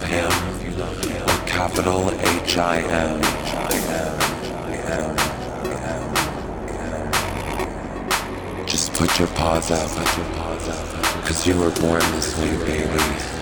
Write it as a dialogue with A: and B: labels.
A: love him with capital H I M. Just put your paws up, cause you were born this way, baby.